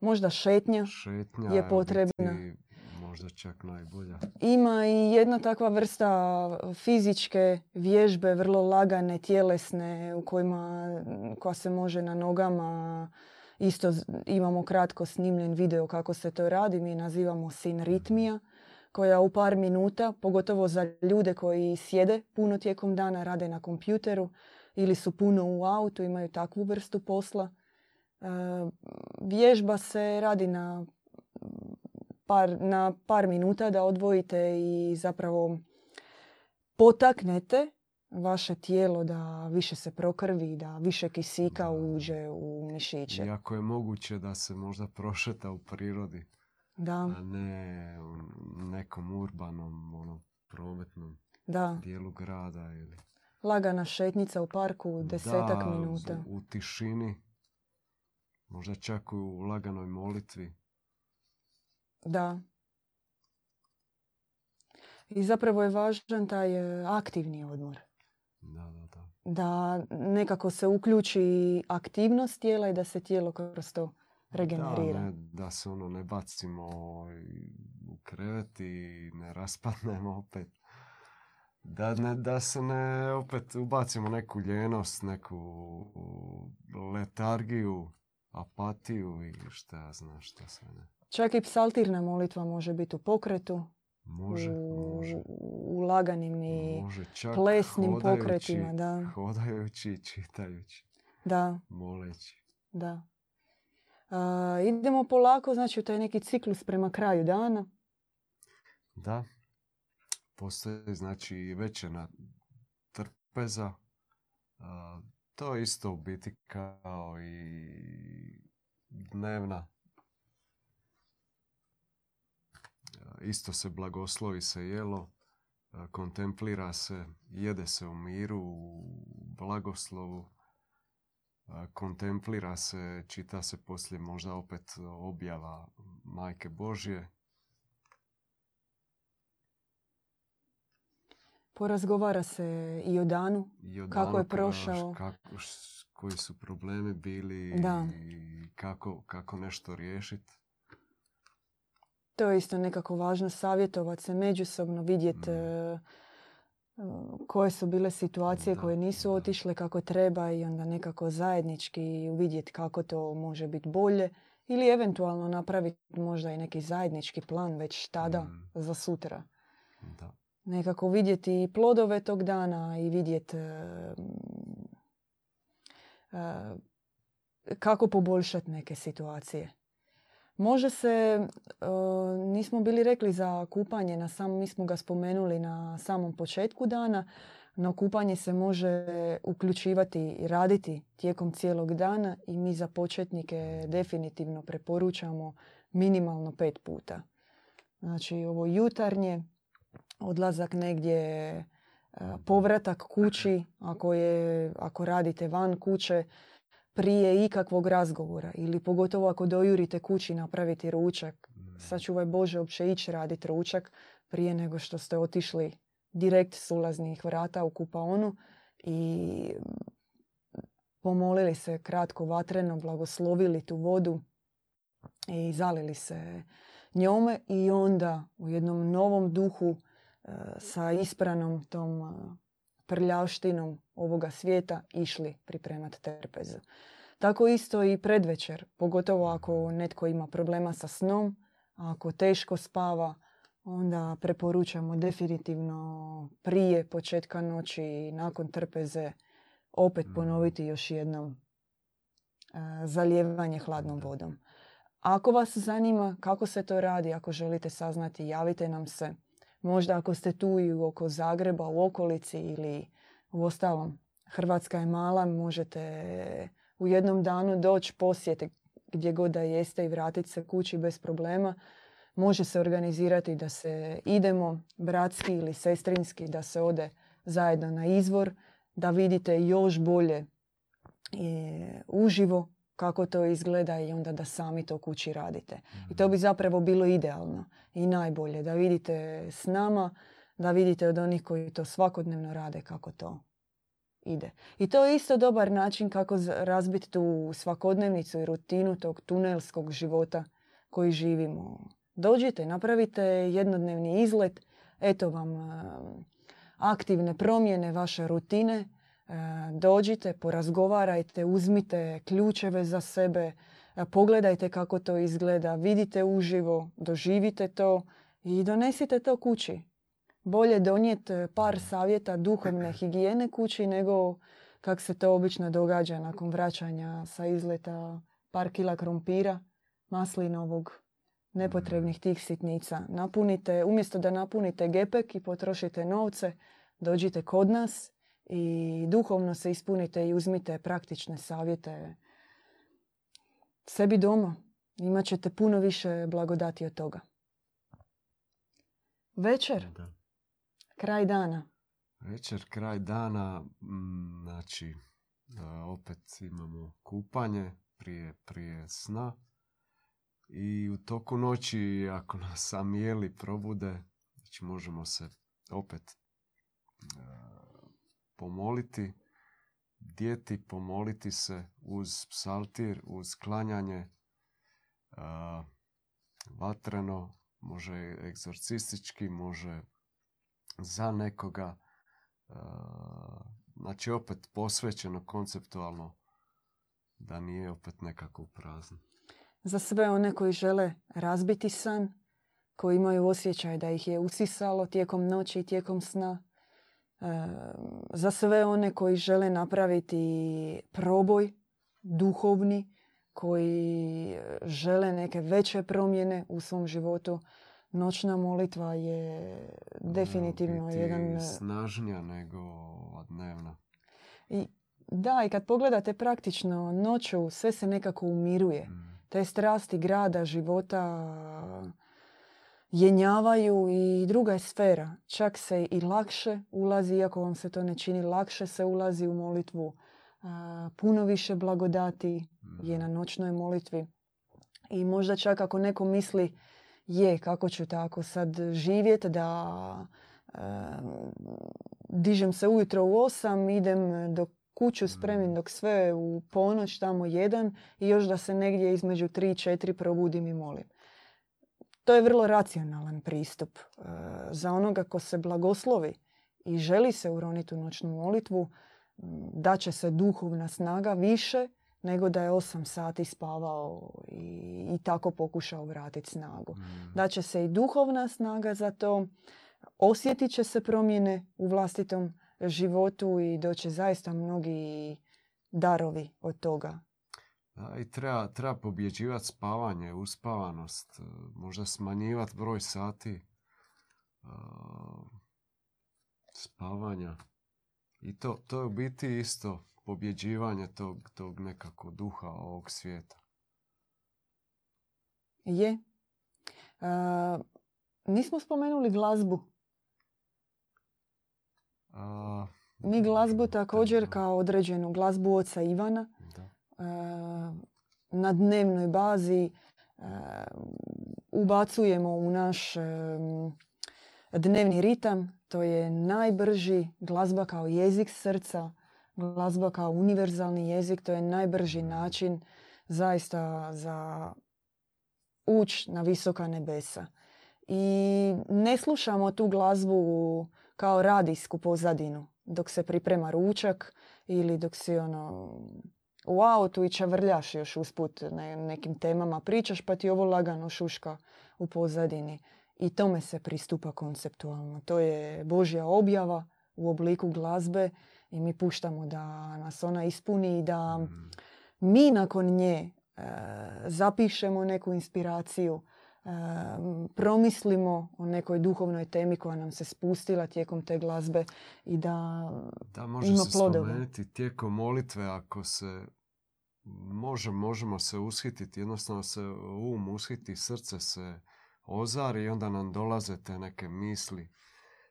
možda šetnja. šetnja. je potrebna. biti možda čak najbolja. Ima i jedna takva vrsta fizičke vježbe, vrlo lagane, tjelesne, u kojima, koja se može na nogama. Isto imamo kratko snimljen video kako se to radi. Mi nazivamo sinritmija, koja u par minuta, pogotovo za ljude koji sjede puno tijekom dana, rade na kompjuteru ili su puno u autu, imaju takvu vrstu posla. E, Vježba se radi na par, na par minuta da odvojite i zapravo potaknete vaše tijelo da više se prokrvi, da više kisika uđe u mišiće. Iako je moguće da se možda prošeta u prirodi, Da, a ne u nekom urbanom, ono, prometnom da. dijelu grada ili... Lagana šetnica u parku, desetak Da, minuta. u tišini, možda čak u laganoj molitvi. Da. I zapravo je važan taj e, aktivni odmor. Da, da, da. Da nekako se uključi aktivnost tijela i da se tijelo kroz to regenerira. Da, ne, da se ono ne bacimo i u krevet i ne raspadnemo opet. Da, ne, da se ne opet ubacimo neku ljenost, neku letargiju, apatiju i šta ja znam šta sve ne. Čak i psaltirna molitva može biti u pokretu, Može, u, može. u laganim i Može čak plesnim hodajući, pokretima, da. Hodajući i čitajući, Da, moleći. da. A, idemo polako, znači u taj neki ciklus prema kraju dana. Da. Postoje znači večerna trpeza. A, to je isto u biti kao i dnevna. A, Isto se blagoslovi se jelo, a, kontemplira se, jede se u miru, u blagoslovu, a, kontemplira se, čita se poslije možda opet objava Majke Božje. Porazgovara se i o danu. I o Kako je danu, prošao. Kako, koji su problemi bili Da. i kako, kako nešto riješiti. To je isto nekako važno savjetovati se međusobno, vidjeti Mm. koje su bile situacije Da, koje nisu da. otišle kako treba i onda nekako zajednički vidjeti kako to može biti bolje ili eventualno napraviti možda i neki zajednički plan već tada Mm. za sutra. Da. Nekako vidjeti i plodove tog dana i vidjeti e, e, kako poboljšati neke situacije. Može se, e, nismo bili rekli za kupanje, na sam, mi smo ga spomenuli na samom početku dana, no kupanje se može uključivati i raditi tijekom cijelog dana i mi za početnike definitivno preporučamo minimalno pet puta. Znači ovo jutarnje, odlazak negdje, e, povratak kući ako, je, ako radite van kuće, prije ikakvog razgovora ili pogotovo ako dojurite kući napraviti ručak. Mm. Sačuvaj Bože uopće ići raditi ručak prije nego što ste otišli direkt s ulaznih vrata u kupaonu i pomolili se kratko vatreno, blagoslovili tu vodu i zalili se njome i onda u jednom novom duhu e, sa ispranom tom e, prljavštinom ovoga svijeta išli pripremati trpezu. Tako isto i predvečer, pogotovo ako netko ima problema sa snom, ako teško spava, onda preporučamo definitivno prije početka noći i nakon trpeze opet Mm. ponoviti još jednom e, zalijevanje hladnom vodom. Ako vas zanima kako se to radi, ako želite saznati, javite nam se. Možda ako ste tu i oko Zagreba, u okolici ili u ostalom. Hrvatska je mala, možete u jednom danu doći posjeti gdje god da jeste i vratiti se kući bez problema. Može se organizirati da se idemo bratski ili sestrinski, da se ode zajedno na izvor, da vidite još bolje uživo kako to izgleda i onda da sami to kući radite. I to bi zapravo bilo idealno i najbolje da vidite s nama, da vidite od onih koji to svakodnevno rade kako to ide. I to je isto dobar način kako razbiti tu svakodnevnicu i rutinu tog tunelskog života koji živimo. Dođite, napravite jednodnevni izlet, eto vam aktivne promjene vaše rutine, dođite, porazgovarajte, uzmite ključeve za sebe, e, pogledajte kako to izgleda, vidite uživo, doživite to i donesite to kući. Bolje donijeti par savjeta duhovne higijene kući nego kak se to obično događa nakon vraćanja sa izleta par kila krompira, maslinovog, nepotrebnih tih sitnica. Napunite, umjesto da napunite gepek i potrošite novce, dođite kod nas i duhovno se ispunite i uzmite praktične savjete sebi doma. Imat ćete puno više blagodati od toga. Večer, Da. kraj dana. Večer, kraj dana, mm, znači opet imamo kupanje prije, prije sna i u toku noći ako nas sam jeli probude, znači možemo se opet pomoliti, djeti, pomoliti se uz psaltir, uz klanjanje, a, vatreno, može egzorcistički, može za nekoga. e, Znači opet posvećeno konceptualno da nije opet nekako prazno. Za sve one koji žele razbiti san, koji imaju osjećaj da ih je usisalo tijekom noći i tijekom sna. E, za sve one koji žele napraviti proboj duhovni, koji žele neke veće promjene u svom životu, noćna molitva je definitivno jedan... snažnija nego dnevna. I, da, i kad pogledate praktično noću, sve se nekako umiruje. Mm. Te strasti grada, života jenjavaju i druga je sfera. Čak se i lakše ulazi, iako vam se to ne čini, lakše se ulazi u molitvu. Puno više blagodati je na noćnoj molitvi. I možda čak ako neko misli je, kako ću tako sad živjeti da e, dižem se ujutro u osam, idem do kuću spremim dok sve u ponoć tamo jedan i još da se negdje između tri i četiri probudim i molim. To je vrlo racionalan pristup. E, za onoga ko se blagoslovi i želi se uroniti u noćnu molitvu, da će se duhovna snaga više nego da je osam sati spavao i, i tako pokušao vratiti snagu. Mm. Da će se i duhovna snaga za to, osjetit će se promjene u vlastitom životu i doće zaista mnogi darovi od toga. Da, i treba, treba pobjeđivati spavanje, uspavanost, e, možda smanjivati broj sati e, spavanja. I to, to je u biti isto pobjeđivanje tog, tog nekako duha ovog svijeta. Je. A, nismo spomenuli glazbu. A, Mi glazbu također kao određenu glazbu oca Ivana na dnevnoj bazi ubacujemo u naš dnevni ritam. To je najbrži glazba kao jezik srca, glazba kao univerzalni jezik. To je najbrži način zaista za uć na visoka nebesa. I ne slušamo tu glazbu kao radijsku pozadinu dok se priprema ručak ili dok si ono u autu i čavrljaš još usput ne, nekim temama pričaš pa ti ovo lagano šuška u pozadini. I tome se pristupa konceptualno. To je Božja objava u obliku glazbe i mi puštamo da nas ona ispuni i da Mm. mi nakon nje e, zapišemo neku inspiraciju, promislimo o nekoj duhovnoj temi koja nam se spustila tijekom te glazbe i da Da, može ima se plodove. spomenuti tijekom molitve ako se može, možemo se ushititi, jednostavno se um ushiti, srce se ozari i onda nam dolaze te neke misli,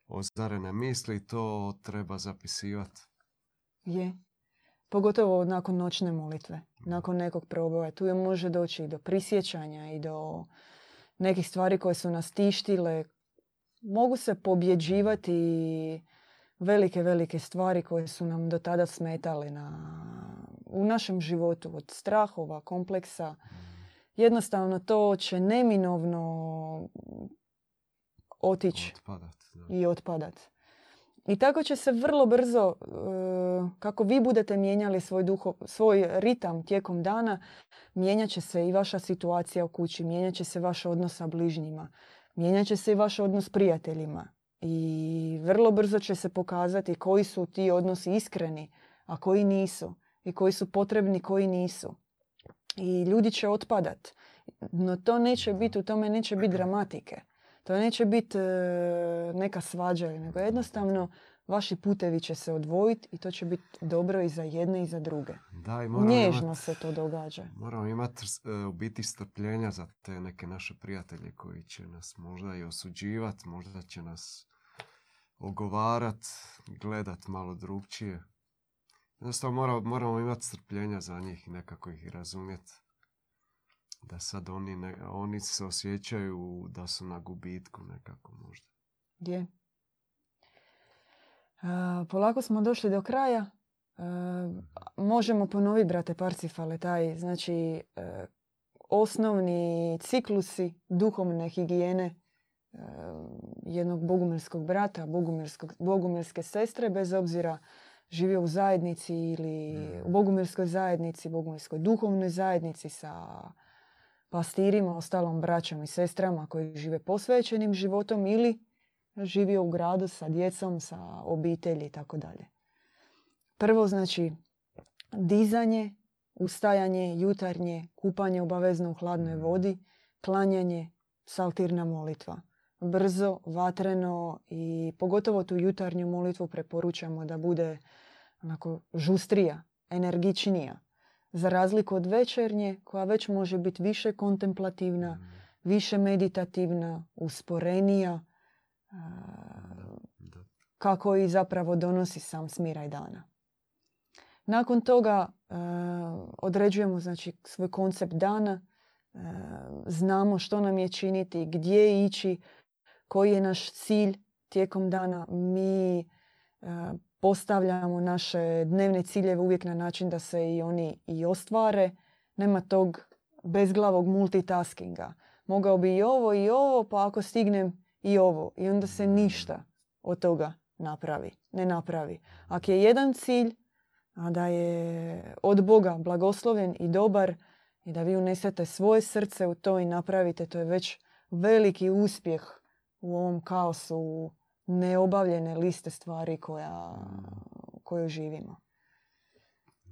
ozarene misli i to treba zapisivati. je. Pogotovo nakon noćne molitve, nakon nekog proboja. Tu je može doći i do prisjećanja i do nekih stvari koje su nas tištile. Mogu se pobjeđivati velike, velike stvari koje su nam do tada smetale na, u našem životu. Od strahova, kompleksa. Jednostavno to će neminovno otići i otpadat. I tako će se vrlo brzo, e, kako vi budete mijenjali svoj, duho, svoj ritam tijekom dana, mijenjat će se i vaša situacija u kući, mijenjat će se vaš odnos sa bližnjima, mijenjat će se i vaš odnos s prijateljima. I vrlo brzo će se pokazati koji su ti odnosi iskreni, a koji nisu. I koji su potrebni, koji nisu. I ljudi će otpadat. No to neće biti, u tome neće biti dramatike. To neće biti e, neka svađa, nego jednostavno vaši putevi će se odvojiti i to će biti dobro i za jedne i za druge. Da, i moramo Nježno imat- se to događa. Moramo imati u biti strpljenja za te neke naše prijatelje koji će nas možda i osuđivati, možda će nas ogovarat, gledat malo drugčije. Jednostavno mora- moramo imati strpljenja za njih i nekako ih razumjeti. Da sad oni, ne, oni se osjećaju da su na gubitku nekako možda. Je. A, polako smo došli do kraja. A, možemo ponoviti, brate Parsifale, taj, znači, e, osnovni ciklusi duhovne higijene e, jednog bogumilskog brata, bogumilske sestre, bez obzira živio u zajednici ili u bogumilskoj zajednici, bogumilskoj duhovnoj zajednici sa pastirima, ostalom braćom i sestrama koji žive posvećenim životom ili živio u gradu sa djecom, sa obitelji i tako dalje. Prvo znači dizanje ustajanje, jutarnje, kupanje obavezno u hladnoj vodi, klanjanje, saltirna molitva. Brzo, vatreno i pogotovo tu jutarnju molitvu preporučamo da bude onako žustrija, energičnija. Za razliku od večernje koja već može biti više kontemplativna, Mm, više meditativna, usporenija, a, da. kako i zapravo donosi sam smiraj dana. Nakon toga e, određujemo znači, svoj koncept dana, e, znamo što nam je činiti, gdje ići, koji je naš cilj tijekom dana. Mi e, postavljamo naše dnevne ciljeve uvijek na način da se i oni i ostvare. Nema tog bezglavog multitaskinga. Mogao bi i ovo i ovo, pa ako stignem i ovo. I onda se ništa od toga napravi, ne napravi. Ako je jedan cilj, a da je od Boga blagosloven i dobar i da vi unesete svoje srce u to i napravite, to je već veliki uspjeh u ovom kaosu neobavljene liste stvari koja, koju živimo.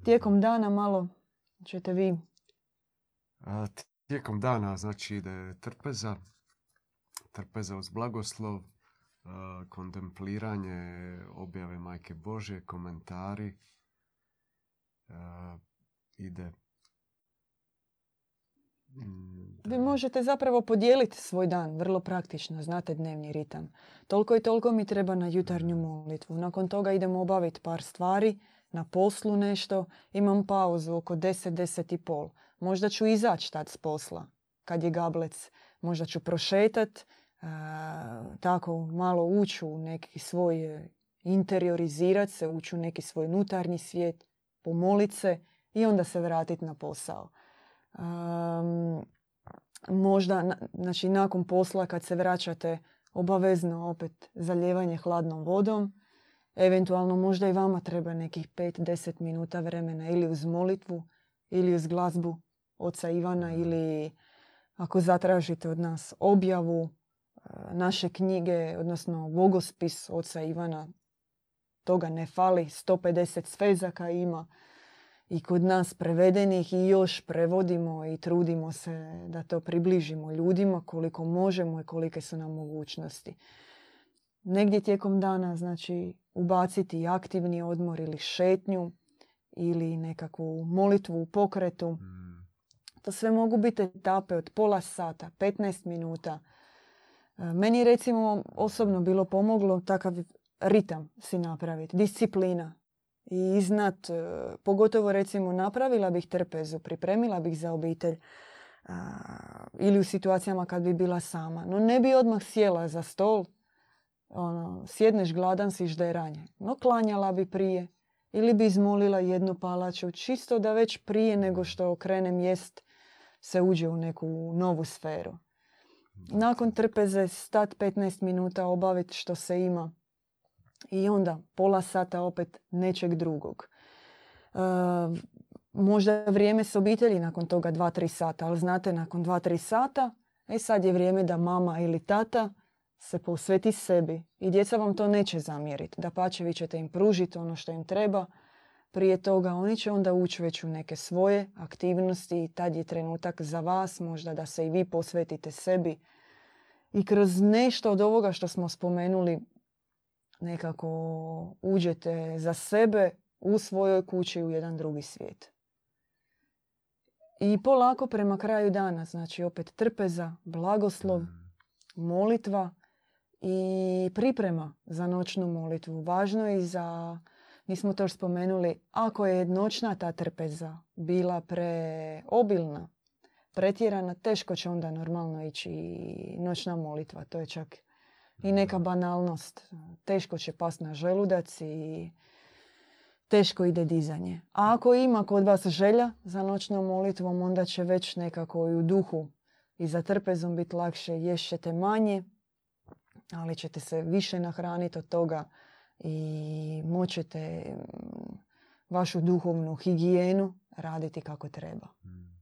Tijekom dana malo ćete vi A, tijekom dana znači ide trpeza, trpeza uz blagoslov, a, kontempliranje objave Majke Božje, komentari, a, ide mm, Vi da- možete zapravo podijeliti svoj dan, vrlo praktično, znate dnevni ritam. Toliko i toliko mi treba na jutarnju molitvu. Nakon toga idemo obaviti par stvari, na poslu nešto, imam pauzu oko 10, 10 i pol. Možda ću izaći tad s posla, kad je gablec. Možda ću prošetat, a, tako malo ući u neki svoj, e, interiorizirat se, ući u neki svoj unutarnji svijet, pomolit se i onda se vratiti na posao. Am, možda, na- znači nakon posla kad se vraćate, obavezno opet zalijevanje hladnom vodom. Eventualno možda i vama treba nekih 5-10 minuta vremena ili uz molitvu ili uz glazbu oca Ivana ili ako zatražite od nas objavu e, naše knjige, odnosno bogospis oca Ivana, toga ne fali, 150 svezaka ima i kod nas prevedenih i još prevodimo i trudimo se da to približimo ljudima koliko možemo i kolike su nam mogućnosti. Negdje tijekom dana znači ubaciti aktivni odmor ili šetnju ili nekakvu molitvu u pokretu. Mm, To sve mogu biti etape od pola sata, 15 minuta. E, Meni recimo osobno bilo pomoglo takav ritam si napraviti, disciplina. I iznad, e, pogotovo recimo napravila bih trpezu, pripremila bih za obitelj a, ili u situacijama kad bi bila sama. No ne bi odmah sjela za stol, ono, sjedneš gladan si žderanje. No klanjala bi prije ili bi izmolila jednu palaču, čisto da već prije nego što krenem jest se uđe u neku novu sferu. Nakon trpeze stat 15 minuta obaviti što se ima i onda pola sata opet nečeg drugog. E, možda vrijeme s obitelji nakon toga 2-3 sata, ali znate nakon 2-3 sata, e sad je vrijeme da mama ili tata se posveti sebi i djeca vam to neće zamjeriti. Da pače vi ćete im pružiti ono što im treba. Prije toga oni će onda ući već u neke svoje aktivnosti i tad je trenutak za vas možda da se i vi posvetite sebi i kroz nešto od ovoga što smo spomenuli nekako uđete za sebe u svojoj kući u jedan drugi svijet. I polako prema kraju dana, znači opet trpeza, blagoslov, mm, molitva i priprema za noćnu molitvu. Važno je i za, mi smo to još spomenuli, ako je noćna ta trpeza bila preobilna, pretjerana, teško će onda normalno ići i noćna molitva. To je čak i neka banalnost. Teško će past na želudac i teško ide dizanje. A ako ima kod vas želja za noćnom molitvom, onda će već nekako i u duhu i za trpezom biti lakše. Ješćete manje, ali ćete se više nahraniti od toga i moćete mm, vašu duhovnu higijenu raditi kako treba. mm.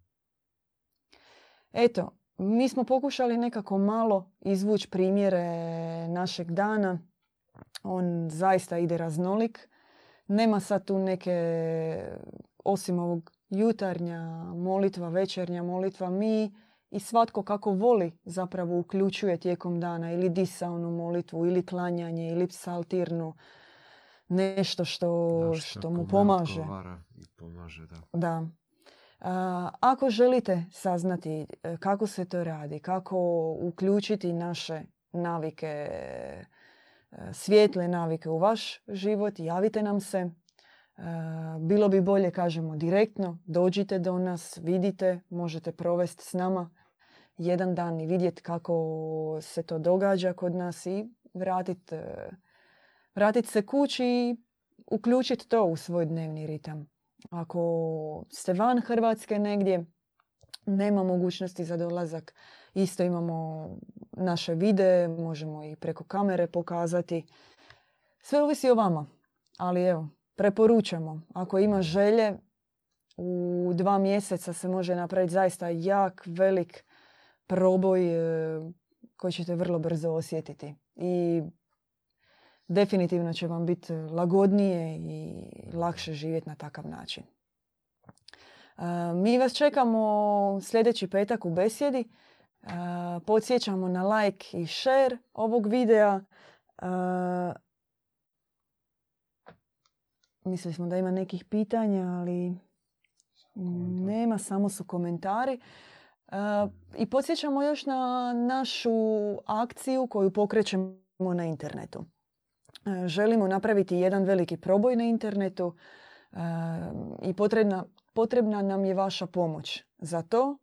Eto, mi smo pokušali nekako malo izvući primjere našeg dana. On zaista ide raznolik. Nema sad tu neke, osim ovog jutarnja molitva, večernja molitva, mi i svatko kako voli zapravo uključuje tijekom dana ili disaonu molitvu ili klanjanje ili psaltirnu nešto što, što mu pomaže. I pomaže da. da. Ako želite saznati e, kako se to radi, kako uključiti naše navike, e, svijetle navike u vaš život, javite nam se. E, bilo bi bolje, kažemo, direktno. Dođite do nas, vidite, možete provesti s nama jedan dan i vidjeti kako se to događa kod nas i vratiti vratit se kući i uključiti to u svoj dnevni ritam. Ako ste van Hrvatske negdje, nema mogućnosti za dolazak. Isto imamo naše videe, možemo i preko kamere pokazati. Sve ovisi o vama. Ali evo, preporučamo. Ako ima želje, u dva mjeseca se može napraviti zaista jak, velik proboj e, koji ćete vrlo brzo osjetiti. I definitivno će vam biti lagodnije i lakše živjeti na takav način. E, mi vas čekamo sljedeći petak u besjedi. E, podsjećamo na like i share ovog videa. Mislili smo da ima nekih pitanja, ali nema, samo su komentari. I podsjećamo još na našu akciju koju pokrećemo na internetu. Želimo napraviti jedan veliki proboj na internetu i potrebna, potrebna nam je vaša pomoć za to.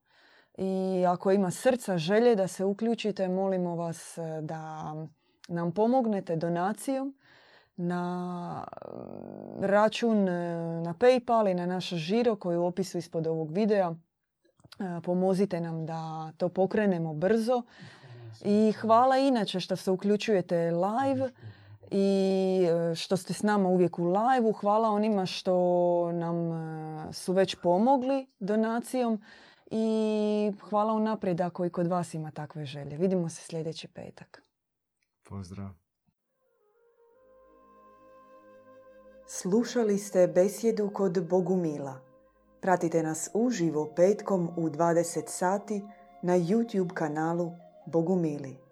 I ako ima srca želje da se uključite, molimo vas e, da nam pomognete donacijom na račun e, na Paypal i na naš žiro koji je u opisu ispod ovog videa pomozite nam da to pokrenemo brzo. I hvala inače što se uključujete live i e, što ste s nama uvijek u live Hvala onima što nam e, su već pomogli donacijom i hvala unaprijed ako i kod vas ima takve želje. Vidimo se sljedeći petak. Pozdrav. Slušali ste besjedu kod Bogumila. Pratite nas uživo petkom u 20 sati na YouTube kanalu Bogumili.